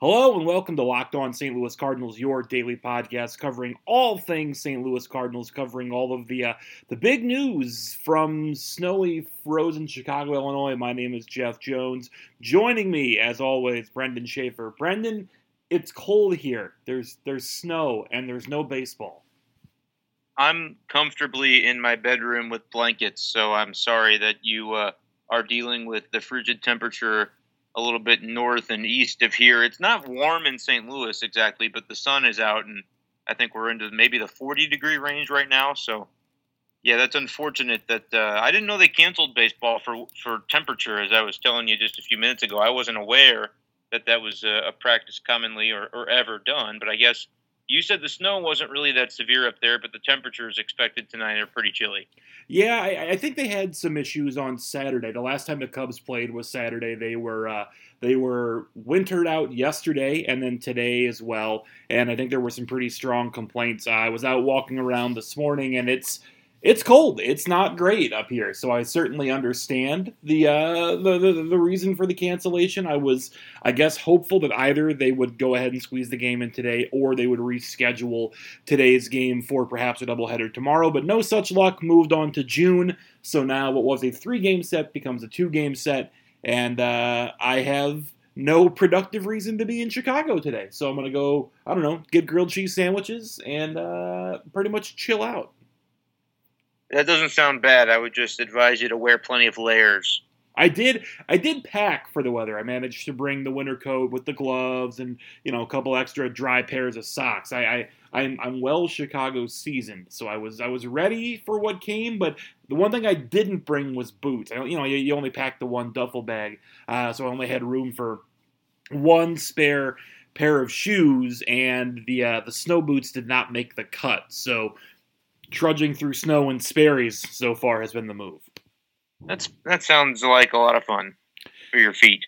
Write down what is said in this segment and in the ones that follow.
Hello and welcome to Locked On St. Louis Cardinals, your daily podcast covering all things St. Louis Cardinals, covering all of the uh, the big news from snowy, frozen Chicago, Illinois. My name is Jeff Jones. Joining me, as always, Brendan Schaefer. Brendan, it's cold here. There's there's snow and there's no baseball. I'm comfortably in my bedroom with blankets, so I'm sorry that you uh, are dealing with the frigid temperature a little bit north and east of here. It's not warm in St. Louis exactly, but the sun is out, and I think we're into maybe the 40 degree range right now. So, yeah, that's unfortunate that uh, I didn't know they canceled baseball for for temperature. As I was telling you just a few minutes ago, I wasn't aware that that was a, a practice commonly or, or ever done. But I guess you said the snow wasn't really that severe up there, but the temperatures expected tonight are pretty chilly. Yeah, I, I, think they had some issues on Saturday. The last time the Cubs played was Saturday. They were uh, they were wintered out yesterday and then today as well. And I think there were some pretty strong complaints. I was out walking around this morning, and it's it's cold. It's not great up here, so I certainly understand the, uh, the, the the reason for the cancellation. I was, I guess, hopeful that either they would go ahead and squeeze the game in today, or they would reschedule today's game for perhaps a doubleheader tomorrow. But no such luck. Moved on to June, so now what was a three-game set becomes a two-game set, and uh, I have no productive reason to be in Chicago today. So I'm gonna go, I don't know, get grilled cheese sandwiches and uh, pretty much chill out. That doesn't sound bad. I would just advise you to wear plenty of layers. I did. I did pack for the weather. I managed to bring the winter coat with the gloves and you know a couple extra dry pairs of socks. I, I I'm, I'm well Chicago seasoned, so I was I was ready for what came. But the one thing I didn't bring was boots. I, you know, you, you only pack the one duffel bag, uh, so I only had room for one spare pair of shoes, and the uh, the snow boots did not make the cut. So trudging through snow and Sperry's so far has been the move. That's that sounds like a lot of fun for your feet.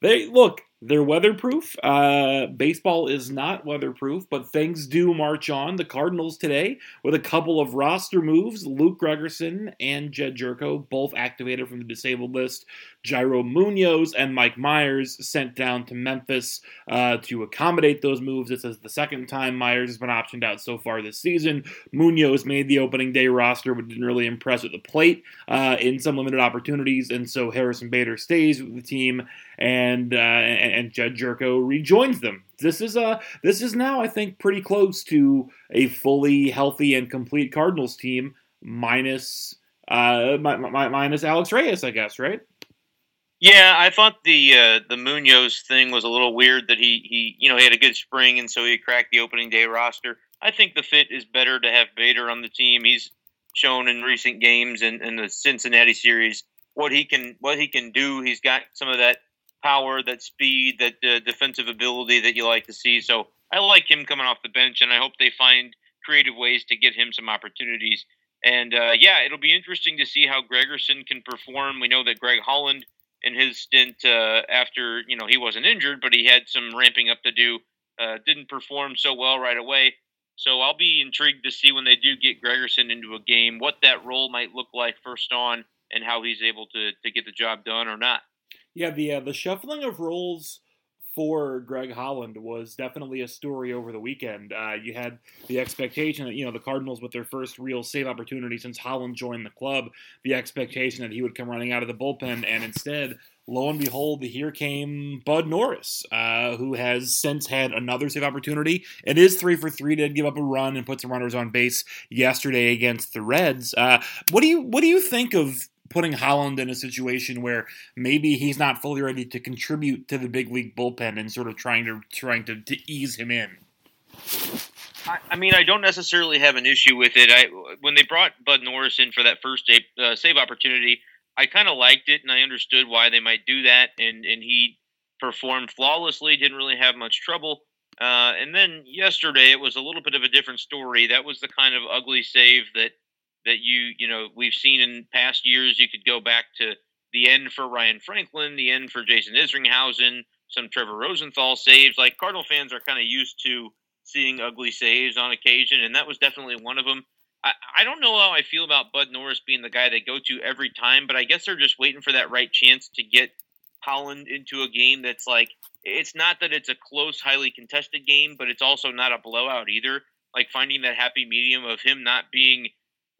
They look. They're weatherproof. Uh, baseball is not weatherproof, but things do march on. The Cardinals today with a couple of roster moves. Luke Gregerson and Jedd Gyorko both activated from the disabled list. Yairo Munoz and Mike Mayers sent down to Memphis uh, to accommodate those moves. This is the second time Mayers has been optioned out so far this season. Munoz made the opening day roster, but didn't really impress at the plate uh, in some limited opportunities, and so Harrison Bader stays with the team, and uh, and, and Jedd Gyorko rejoins them. This is a this is now I think pretty close to a fully healthy and complete Cardinals team, minus uh, minus Alex Reyes, I guess, right? Yeah, I thought the uh, the Munoz thing was a little weird that he he you know he had a good spring and so he cracked the opening day roster. I think the fit is better to have Bader on the team. He's shown in recent games and in, in the Cincinnati series what he can what he can do. He's got some of that power, that speed, that uh, defensive ability that you like to see. So I like him coming off the bench, and I hope they find creative ways to get him some opportunities. And uh, yeah, it'll be interesting to see how Gregerson can perform. We know that Greg Holland in his stint uh, after you know he wasn't injured, but he had some ramping up to do. Uh, didn't perform so well right away. So I'll be intrigued to see when they do get Gregerson into a game what that role might look like first on and how he's able to to get the job done or not. Yeah, the uh, the shuffling of roles for Greg Holland was definitely a story over the weekend. Uh, you had the expectation that, you know, the Cardinals, with their first real save opportunity since Holland joined the club, the expectation that he would come running out of the bullpen, and instead, lo and behold, here came Bud Norris, uh, who has since had another save opportunity. It is three for three to give up a run and put some runners on base yesterday against the Reds. Uh, what do you what do you think of putting Holland in a situation where maybe he's not fully ready to contribute to the big league bullpen and sort of trying to trying to, to ease him in. I, I mean, I don't necessarily have an issue with it. I when they brought Bud Norris in for that first uh, save opportunity, I kind of liked it and I understood why they might do that, and and he performed flawlessly, didn't really have much trouble. Uh, and then yesterday, it was a little bit of a different story. That was the kind of ugly save that that you you know we've seen in past years. You could go back to the end for Ryan Franklin, the end for Jason Isringhausen, some Trevor Rosenthal saves. Like Cardinal fans are kind of used to seeing ugly saves on occasion, and that was definitely one of them. I, I don't know how I feel about Bud Norris being the guy they go to every time, but I guess they're just waiting for that right chance to get Holland into a game that's like it's not that it's a close, highly contested game, but it's also not a blowout either. Like finding that happy medium of him not being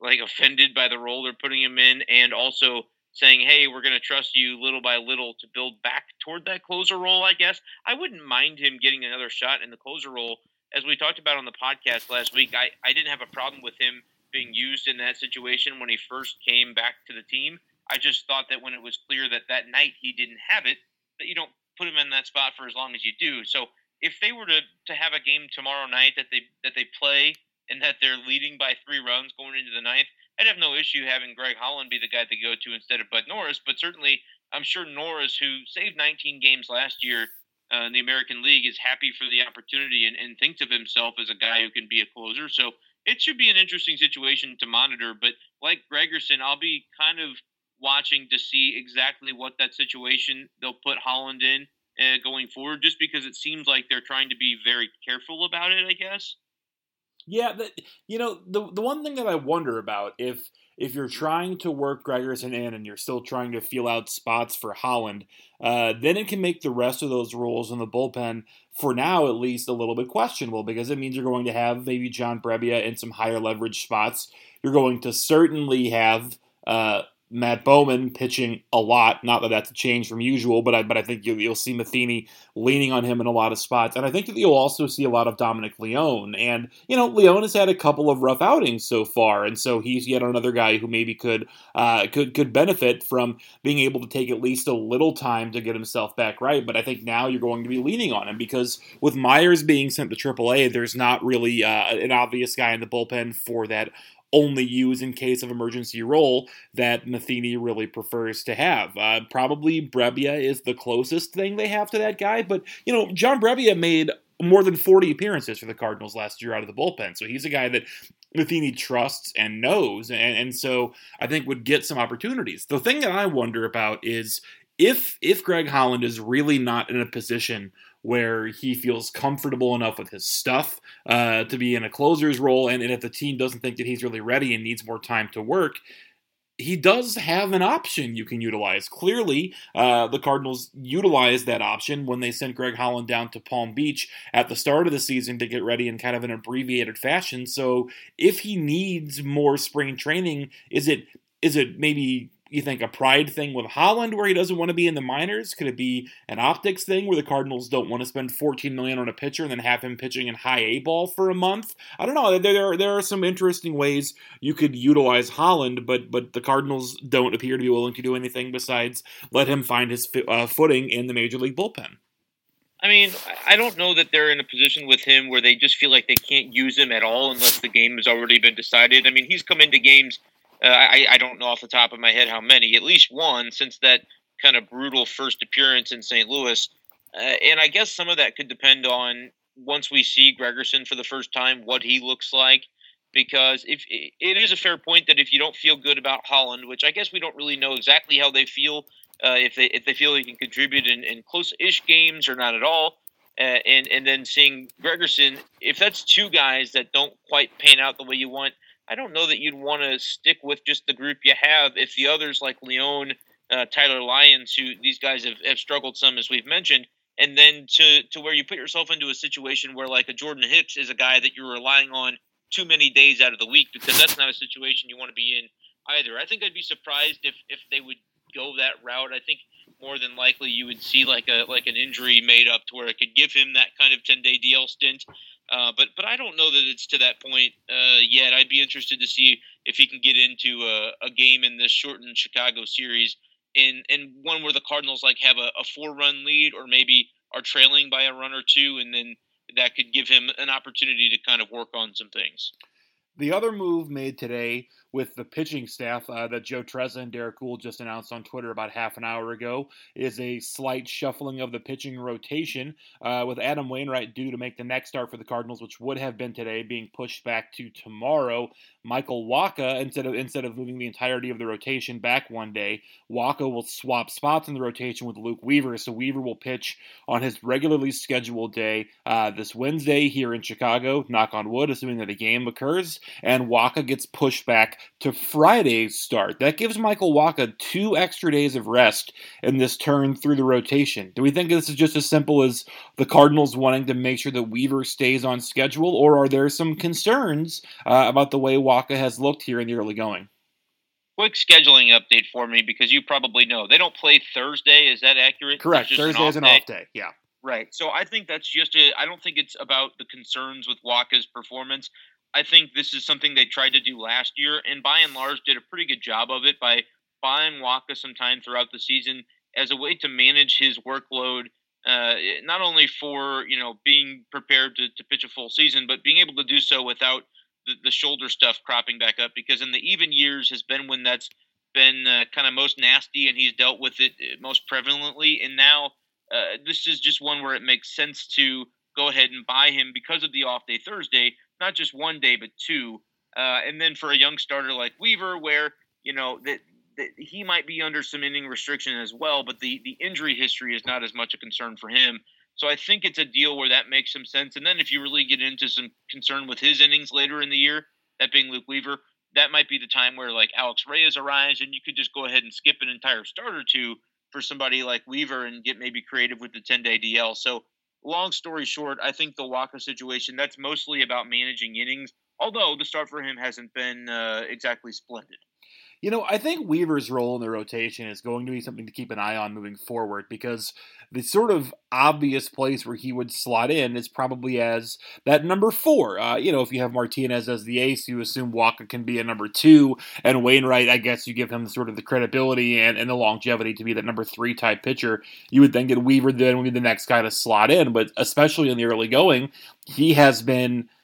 like offended by the role they're putting him in, and also saying, "Hey, we're going to trust you little by little to build back toward that closer role." I guess I wouldn't mind him getting another shot in the closer role. As we talked about on the podcast last week, I, I didn't have a problem with him being used in that situation when he first came back to the team. I just thought that when it was clear that that night he didn't have it, that you don't put him in that spot for as long as you do. So if they were to, to have a game tomorrow night that they that they play and that they're leading by three runs going into the ninth, I'd have no issue having Greg Holland be the guy to go to instead of Bud Norris. But certainly, I'm sure Norris, who saved 19 games last year uh, in the American League, is happy for the opportunity and, and thinks of himself as a guy who can be a closer. So it should be an interesting situation to monitor. But like Gregerson, I'll be kind of watching to see exactly what that situation they'll put Holland in uh, going forward, just because it seems like they're trying to be very careful about it. I guess. Yeah, the, you know the the one thing that I wonder about if if you're trying to work Gregerson in and you're still trying to feel out spots for Holland, uh, then it can make the rest of those roles in the bullpen, for now at least, a little bit questionable because it means you're going to have maybe John Brebbia in some higher leverage spots. You're going to certainly have uh, Matt Bowman pitching a lot. Not that that's a change from usual, but I but I think you'll, you'll see Matheny leaning on him in a lot of spots, and I think that you'll also see a lot of Dominic Leone. And you know, Leone has had a couple of rough outings so far, and so he's yet another guy who maybe could uh, could could benefit from being able to take at least a little time to get himself back right. But I think now you're going to be leaning on him because with Mayers being sent to AAA, there's not really uh, an obvious guy in the bullpen for that only use in case of emergency role that Matheny really prefers to have. Uh, probably Brebbia is the closest thing they have to that guy, but you know, John Brebbia made more than 40 appearances for the Cardinals last year out of the bullpen. So he's a guy that Matheny trusts and knows, and, and so I think would get some opportunities. The thing that I wonder about is if if Greg Holland is really not in a position where he feels comfortable enough with his stuff uh, to be in a closer's role, and, and if the team doesn't think that he's really ready and needs more time to work, he does have an option you can utilize. Clearly, uh, the Cardinals utilized that option when they sent Greg Holland down to Palm Beach at the start of the season to get ready in kind of an abbreviated fashion. So, if he needs more spring training, is it is it maybe you think a pride thing with Holland where he doesn't want to be in the minors? Could it be an optics thing where the Cardinals don't want to spend 14 million on a pitcher and then have him pitching in high A ball for a month? I don't know. There, there, there are some interesting ways you could utilize Holland, but but the Cardinals don't appear to be willing to do anything besides let him find his uh, footing in the major league bullpen. I mean, I don't know that they're in a position with him where they just feel like they can't use him at all unless the game has already been decided. I mean, he's come into games uh, I, I don't know off the top of my head how many, at least one since that kind of brutal first appearance in St. Louis. Uh, and I guess some of that could depend on once we see Gregerson for the first time, what he looks like. Because if it is a fair point that if you don't feel good about Holland, which I guess we don't really know exactly how they feel, uh, if they if they feel he can contribute in, in close-ish games or not at all, uh, and and then seeing Gregerson, if that's two guys that don't quite pan out the way you want, I don't know that you'd want to stick with just the group you have if the others like Leone, uh, Tyler Lyons, who these guys have, have struggled some as we've mentioned, and then to to where you put yourself into a situation where like a Jordan Hicks is a guy that you're relying on too many days out of the week because that's not a situation you want to be in either. I think I'd be surprised if if they would go that route. I think more than likely you would see like a like an injury made up to where it could give him that kind of 10 day DL stint uh, but but I don't know that it's to that point uh, yet. I'd be interested to see if he can get into a, a game in this shortened Chicago series, in in one where the Cardinals like have a, a four run lead or maybe are trailing by a run or two, and then that could give him an opportunity to kind of work on some things. The other move made today with the pitching staff uh, that Joe Trezza and Derrick Goold just announced on Twitter about half an hour ago is a slight shuffling of the pitching rotation uh, with Adam Wainwright due to make the next start for the Cardinals, which would have been today, being pushed back to tomorrow. Michael Wacha, instead of instead of moving the entirety of the rotation back one day, Wacha will swap spots in the rotation with Luke Weaver. So Weaver will pitch on his regularly scheduled day uh, this Wednesday here in Chicago. Knock on wood, assuming that a game occurs, and Wacha gets pushed back to Friday's start. That gives Michael Wacha two extra days of rest in this turn through the rotation. Do we think this is just as simple as the Cardinals wanting to make sure that Weaver stays on schedule, or are there some concerns uh, about the way Wacha has looked here in the early going? quick scheduling update for me because you probably know they don't play Thursday. Is that accurate? Correct. Thursday is an off day. Yeah. Right. So I think that's just a. I don't think it's about the concerns with Wacha's performance. I think this is something they tried to do last year, and by and large did a pretty good job of it by buying Wacha some time throughout the season as a way to manage his workload. Uh, not only for you know being prepared to, to pitch a full season, but being able to do so without the, the shoulder stuff cropping back up because in the even years has been when that's been uh, kind of most nasty and he's dealt with it uh, most prevalently. And now uh, this is just one where it makes sense to go ahead and buy him because of the off day Thursday, not just one day, but two. Uh, and then for a young starter like Weaver, where, you know, that, that he might be under some inning restriction as well, but the, the injury history is not as much a concern for him. So I think it's a deal where that makes some sense. And then if you really get into some concern with his innings later in the year, that being Luke Weaver, that might be the time where like Alex Reyes arrives and you could just go ahead and skip an entire start or two for somebody like Weaver and get maybe creative with the 10 day DL. So long story short, I think the Wacha situation, that's mostly about managing innings, although the start for him hasn't been uh, exactly splendid. You know, I think Weaver's role in the rotation is going to be something to keep an eye on moving forward because the sort of obvious place where he would slot in is probably as that number four. Uh, you know, if you have Martinez as the ace, you assume Wacha can be a number two, and Wainwright, I guess you give him sort of the credibility and, and the longevity to be that number three type pitcher. You would then get Weaver, then would be the next guy to slot in, but especially in the early going, he has been –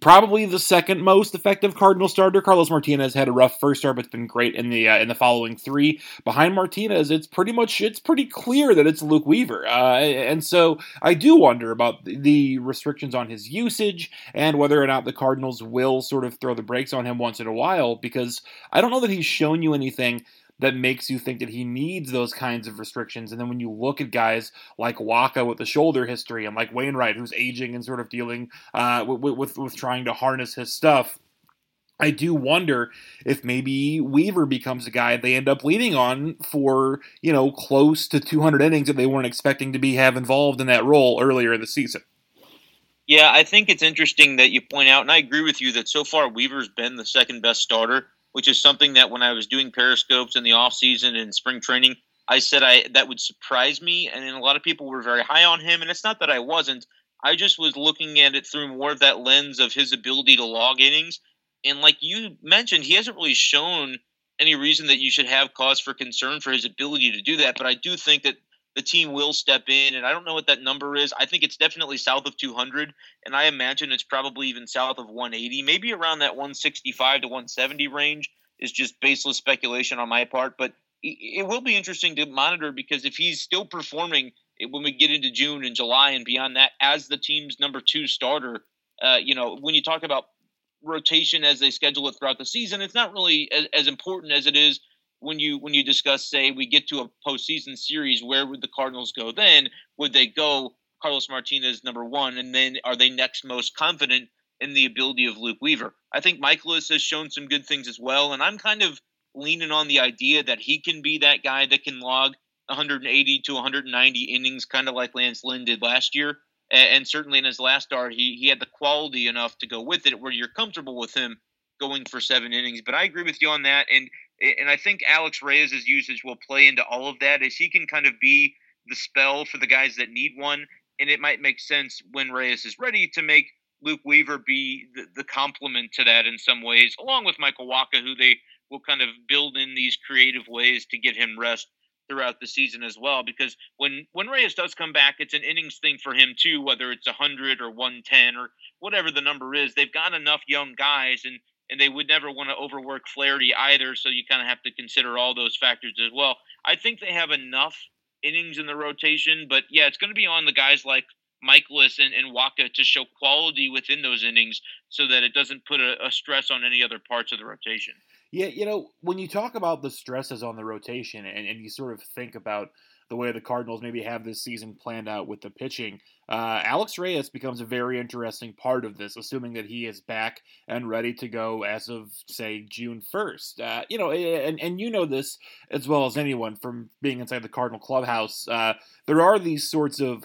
probably the second most effective Cardinal starter. Carlos Martinez had a rough first start, but it's been great in the uh, in the following three. Behind Martinez, it's pretty much it's pretty clear that it's Luke Weaver, uh, and so I do wonder about the restrictions on his usage and whether or not the Cardinals will sort of throw the brakes on him once in a while because I don't know that he's shown you anything that makes you think that he needs those kinds of restrictions. And then when you look at guys like Wacha with the shoulder history and like Wainwright, who's aging and sort of dealing uh, with, with, with trying to harness his stuff. I do wonder if maybe Weaver becomes a guy they end up leaning on for, you know, close to 200 innings that they weren't expecting to be have involved in that role earlier in the season. Yeah, I think it's interesting that you point out, and I agree with you that so far Weaver's been the second best starter which is something that when I was doing periscopes in the off season and spring training, I said I that would surprise me, and a lot of people were very high on him. And it's not that I wasn't; I just was looking at it through more of that lens of his ability to log innings. And like you mentioned, he hasn't really shown any reason that you should have cause for concern for his ability to do that. But I do think that the team will step in, and I don't know what that number is. I think it's definitely south of 200, and I imagine it's probably even south of 180, maybe around that 165 to 170 range. Is just baseless speculation on my part, but it will be interesting to monitor because if he's still performing when we get into June and July and beyond that as the team's number two starter, uh, you know, when you talk about rotation as they schedule it throughout the season, it's not really as, as important as it is when you when you discuss, say, we get to a postseason series, where would the Cardinals go then? Would they go Carlos Martinez number one, and then are they next most confident in the ability of Luke Weaver? I think Mikolas has shown some good things as well, and I'm kind of leaning on the idea that he can be that guy that can log 180 to 190 innings, kind of like Lance Lynn did last year. And, certainly in his last start, he he had the quality enough to go with it, where you're comfortable with him going for seven innings. But I agree with you on that, and and I think Alex Reyes' usage will play into all of that as he can kind of be the spell for the guys that need one. And it might make sense when Reyes is ready to make Luke Weaver be the, the complement to that in some ways, along with Michael Wacha, who they will kind of build in these creative ways to get him rest throughout the season as well. Because when when Reyes does come back, it's an innings thing for him too, whether it's 100 or 110 or whatever the number is. They've got enough young guys, and and they would never want to overwork Flaherty either. So you kind of have to consider all those factors as well. I think they have enough innings in the rotation, but yeah, it's going to be on the guys like Mikolas and, and Wacha to show quality within those innings so that it doesn't put a, a stress on any other parts of the rotation. Yeah, you know, when you talk about the stresses on the rotation and, and you sort of think about the way the Cardinals maybe have this season planned out with the pitching. Uh, Alex Reyes becomes a very interesting part of this, assuming that he is back and ready to go as of say June first. Uh, you know, and and you know this as well as anyone from being inside the Cardinal clubhouse. Uh, there are these sorts of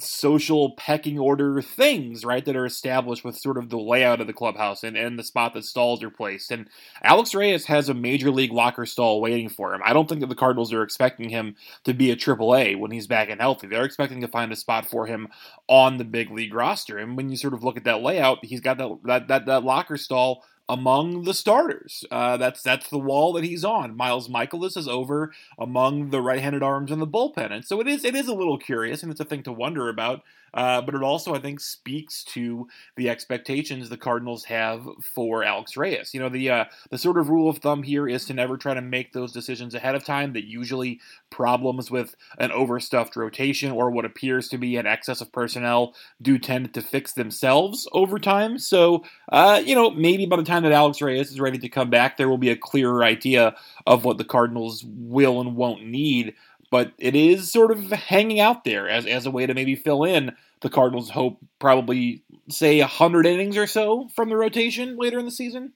social pecking order things, right, that are established with sort of the layout of the clubhouse and, and the spot that stalls are placed. And Alex Reyes has a major league locker stall waiting for him. I don't think that the Cardinals are expecting him to be a triple A when he's back and healthy. They're expecting to find a spot for him on the big league roster. And when you sort of look at that layout, he's got that that that, that locker stall among the starters. Uh, that's that's the wall that he's on. Miles Mikolas is over among the right-handed arms in the bullpen, and so it is it is a little curious, and it's a thing to wonder about. Uh, but it also, I think, speaks to the expectations the Cardinals have for Alex Reyes. You know, the uh, the sort of rule of thumb here is to never try to make those decisions ahead of time. That usually problems with an overstuffed rotation or what appears to be an excess of personnel do tend to fix themselves over time. So, uh, you know, maybe by the time that Alex Reyes is ready to come back, there will be a clearer idea of what the Cardinals will and won't need but it is sort of hanging out there as, as a way to maybe fill in the Cardinals hope probably say 100 innings or so from the rotation later in the season.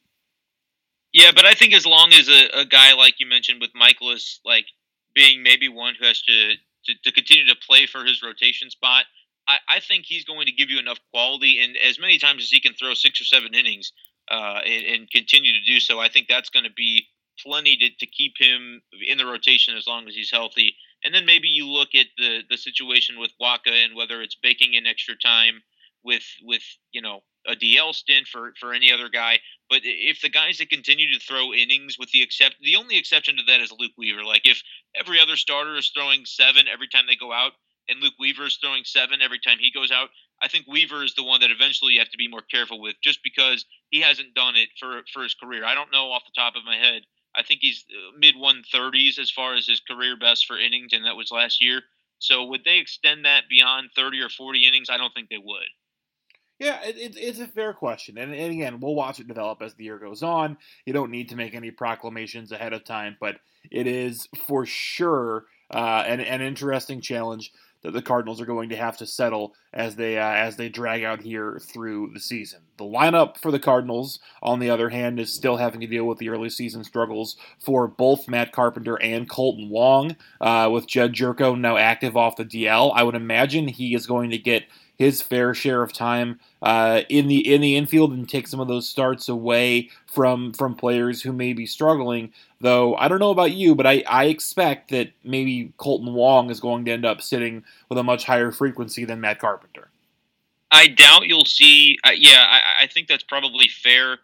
Yeah, but I think as long as a, a guy like you mentioned with Mikolas, like being maybe one who has to, to, to continue to play for his rotation spot, I, I, think he's going to give you enough quality. And as many times as he can throw six or seven innings uh, and, and continue to do so, I think that's going to be plenty to, to keep him in the rotation as long as he's healthy. And then maybe you look at the the situation with Wacha and whether it's baking in extra time with with you know a DL stint for for any other guy. But if the guys that continue to throw innings, with the except the only exception to that is Luke Weaver. Like if every other starter is throwing seven every time they go out, and Luke Weaver is throwing seven every time he goes out, I think Weaver is the one that eventually you have to be more careful with, just because he hasn't done it for for his career. I don't know off the top of my head I think he's uh, mid 130s as far as his career best for innings, and that was last year. So would they extend that beyond 30 or 40 innings? I don't think they would. Yeah, it, it, it's a fair question. And, and, again, we'll watch it develop as the year goes on. You don't need to make any proclamations ahead of time, but it is for sure uh, an, an interesting challenge that the Cardinals are going to have to settle as they uh, as they drag out here through the season. The lineup for the Cardinals, on the other hand, is still having to deal with the early season struggles for both Matt Carpenter and Kolten Wong. Uh, with Jedd Gyorko now active off the DL, I would imagine he is going to get his fair share of time uh, in the in the infield and take some of those starts away from from players who may be struggling. Though I don't know about you, but I, I expect that maybe Kolten Wong is going to end up sitting with a much higher frequency than Matt Carpenter. I doubt you'll see. Uh, yeah, I, I think that's probably fair,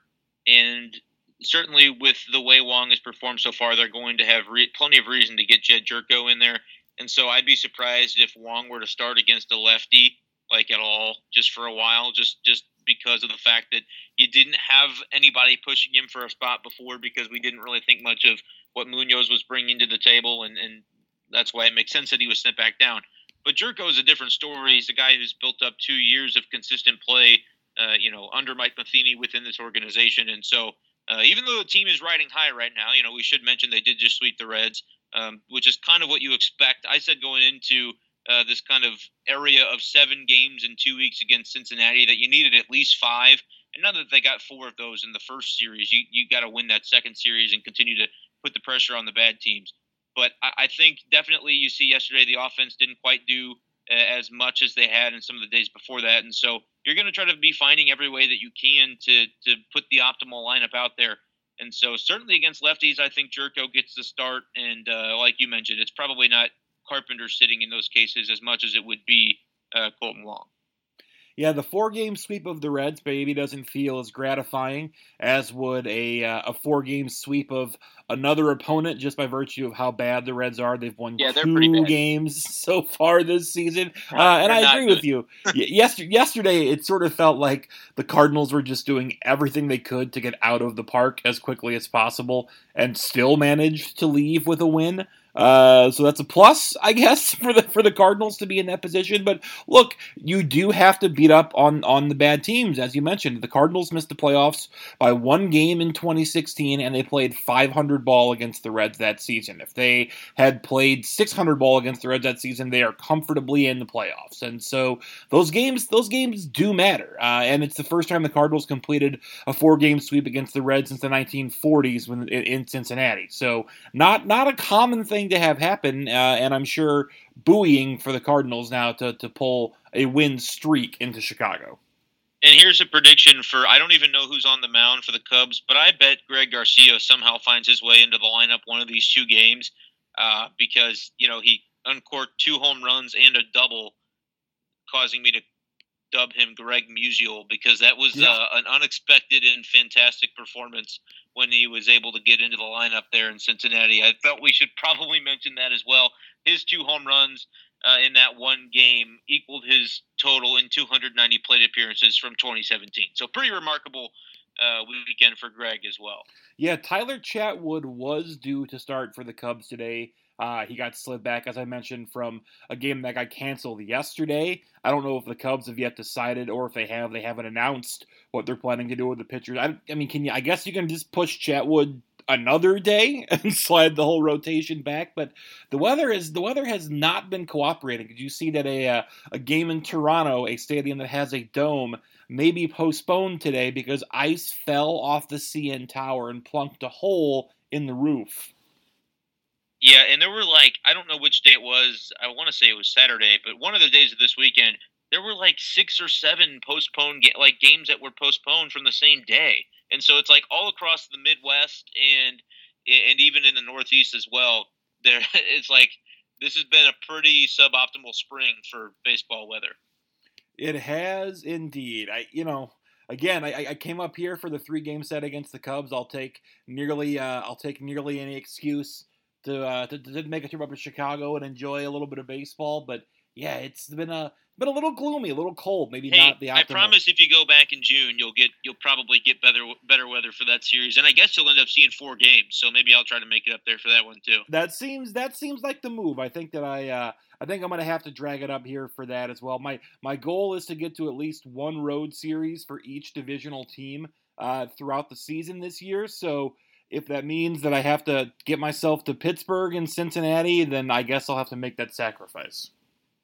and certainly with the way Wong has performed so far, they're going to have re- plenty of reason to get Jedd Gyorko in there. And so I'd be surprised if Wong were to start against a lefty like at all just for a while just just because of the fact that you didn't have anybody pushing him for a spot before because we didn't really think much of what Munoz was bringing to the table and, and that's why it makes sense that he was sent back down. But Gyorko is a different story. He's a guy who's built up two years of consistent play, uh, you know, under Mike Matheny within this organization. And so uh, even though the team is riding high right now, you know, we should mention they did just sweep the Reds, um, which is kind of what you expect. I said going into – uh, this kind of area of seven games in two weeks against Cincinnati that you needed at least five. And now that they got four of those in the first series, you, you got to win that second series and continue to put the pressure on the bad teams. But I, I think definitely you see yesterday the offense didn't quite do uh, as much as they had in some of the days before that. And so you're going to try to be finding every way that you can to, to put the optimal lineup out there. And so certainly against lefties, I think Gyorko gets the start. And uh, like you mentioned, it's probably not Carpenter sitting in those cases as much as it would be uh, Kolten Wong. Yeah, the four game sweep of the Reds maybe doesn't feel as gratifying as would a uh, a four game sweep of another opponent just by virtue of how bad the Reds are. They've won yeah, two games so far this season, uh, and I agree good. with you. yesterday, yesterday, it sort of felt like the Cardinals were just doing everything they could to get out of the park as quickly as possible and still managed to leave with a win. Uh, so that's a plus, I guess, for the for the Cardinals to be in that position. But look, you do have to beat up on on the bad teams, as you mentioned. The Cardinals missed the playoffs by one game in 2016, and they played 500 ball against the Reds that season. If they had played 600 ball against the Reds that season, they are comfortably in the playoffs. And so those games, those games do matter. Uh, and it's the first time the Cardinals completed a four game sweep against the Reds since the 1940s when in Cincinnati. So not not a common thing to have happen, uh, and I'm sure buoying for the Cardinals now to, to pull a win streak into Chicago. And here's a prediction for I don't even know who's on the mound for the Cubs, but I bet Greg Garcia somehow finds his way into the lineup one of these two games uh, because, you know, he uncorked two home runs and a double, causing me to dub him Greg Musial because that was yeah. uh, an unexpected and fantastic performance when he was able to get into the lineup there in Cincinnati. I felt we should probably mention that as well. His two home runs uh, in that one game equaled his total in 290 plate appearances from 2017. So pretty remarkable uh, weekend for Greg as well. Yeah, Tyler Chatwood was due to start for the Cubs today. Uh, he got slid back, as I mentioned, from a game that got canceled yesterday. I don't know if the Cubs have yet decided, or if they have, they haven't announced what they're planning to do with the pitchers. I, I mean, can you? I guess you can just push Chatwood another day and slide the whole rotation back. But the weather is the weather has not been cooperating. Did you see that a uh, a game in Toronto, a stadium that has a dome, may be postponed today because ice fell off the CN Tower and plunked a hole in the roof. Yeah, and there were like I don't know which day it was. I want to say it was Saturday, but one of the days of this weekend, there were like six or seven postponed like games that were postponed from the same day, and so it's like all across the Midwest and and even in the Northeast as well. There, it's like this has been a pretty suboptimal spring for baseball weather. It has indeed. I you know again, I, I, came up here for the three game set against the Cubs. I'll take nearly uh, I'll take nearly any excuse to, uh, to, to make a trip up to Chicago and enjoy a little bit of baseball. But yeah, it's been a been a little gloomy, a little cold. Maybe hey, not the. Optimal. I promise, if you go back in June, you'll get you'll probably get better better weather for that series, and I guess you'll end up seeing four games. So maybe I'll try to make it up there for that one too. That seems that seems like the move. I think that I uh, I think I'm going to have to drag it up here for that as well. My my goal is to get to at least one road series for each divisional team uh, throughout the season this year. So if that means that I have to get myself to Pittsburgh and Cincinnati, then I guess I'll have to make that sacrifice.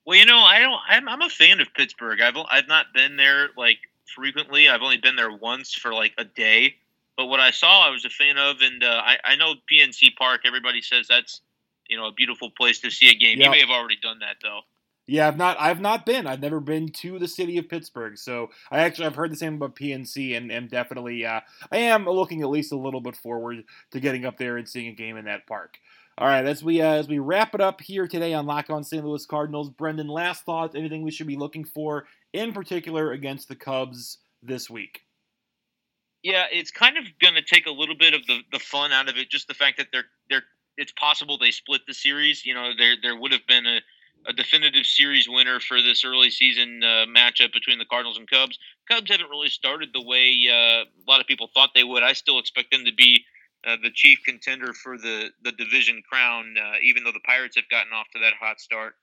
Well, you know, I don't. I'm, I'm a fan of Pittsburgh. I've I've not been there like frequently. I've only been there once for like a day. But what I saw, I was a fan of, and uh, I I know PNC Park. Everybody says that's you know a beautiful place to see a game. Yep. You may have already done that though. Yeah, I've not. I've not been. I've never been to the city of Pittsburgh. So I actually I've heard the same about PNC, and am definitely uh, I am looking at least a little bit forward to getting up there and seeing a game in that park. All right, as we uh, as we wrap it up here today on Lock On St. Louis Cardinals, Brendan, last thoughts? Anything we should be looking for in particular against the Cubs this week? Yeah, it's kind of going to take a little bit of the, the fun out of it. Just the fact that they're they're it's possible they split the series. You know, there there would have been a a definitive series winner for this early season uh, matchup between the Cardinals and Cubs. Cubs haven't really started the way uh, a lot of people thought they would. I still expect them to be uh, the chief contender for the the division crown, uh, even though the Pirates have gotten off to that hot start.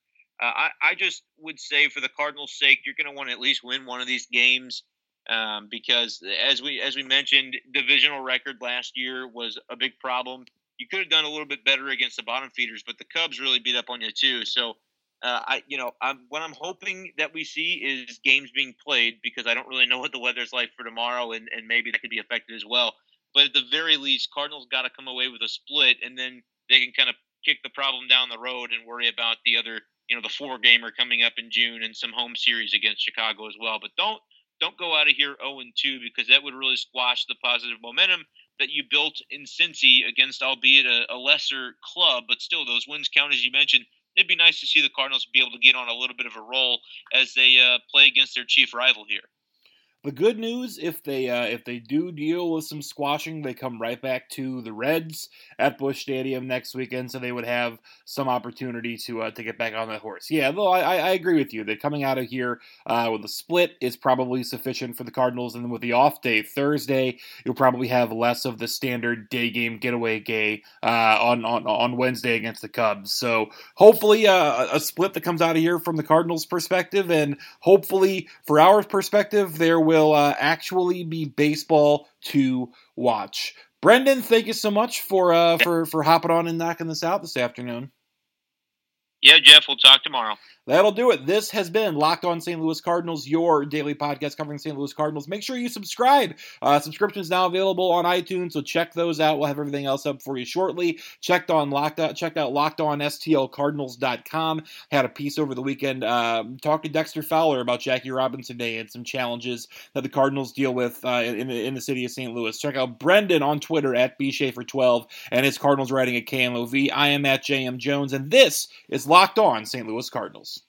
Uh, I, I just would say, for the Cardinals' sake, you're going to want to at least win one of these games um, because, as we as we mentioned, divisional record last year was a big problem. You could have done a little bit better against the bottom feeders, but the Cubs really beat up on you too. So uh, I, you know, I'm, what I'm hoping that we see is games being played because I don't really know what the weather's like for tomorrow, and, and maybe that could be affected as well. But at the very least, Cardinals got to come away with a split, and then they can kind of kick the problem down the road and worry about the other, you know, the four gamer coming up in June and some home series against Chicago as well. But don't don't go out of here 0 and 2 because that would really squash the positive momentum that you built in Cincy against, albeit a, a lesser club, but still those wins count as you mentioned it'd be nice to see the Cardinals be able to get on a little bit of a roll as they uh, play against their chief rival here. The good news, if they uh, if they do deal with some squashing, they come right back to the Reds at Busch Stadium next weekend, so they would have some opportunity to uh, to get back on that horse. Yeah, though I, I agree with you that coming out of here uh, with a split is probably sufficient for the Cardinals, and then with the off day Thursday, you'll probably have less of the standard day game getaway gay uh, on, on on Wednesday against the Cubs. So hopefully uh, a split that comes out of here from the Cardinals' perspective, and hopefully for our perspective, there will uh, actually be baseball to watch. Brendan, thank you so much for uh, for for hopping on and knocking this out this afternoon. Yeah, Jeff, we'll talk tomorrow. That'll do it. This has been Locked On St. Louis Cardinals, your daily podcast covering St. Louis Cardinals. Make sure you subscribe. Uh, subscriptions now available on iTunes, so check those out. We'll have everything else up for you shortly. Checked on Locked Out, checked out Locked On STLCardinals.com. Had a piece over the weekend um, talking to Dexter Fowler about Jackie Robinson Day and some challenges that the Cardinals deal with uh, in, in the city of St. Louis. Check out Brendan on Twitter at bshafer12 and his Cardinals writing at KMOV. I am at JM Jones, and this is Locked On St. Louis Cardinals.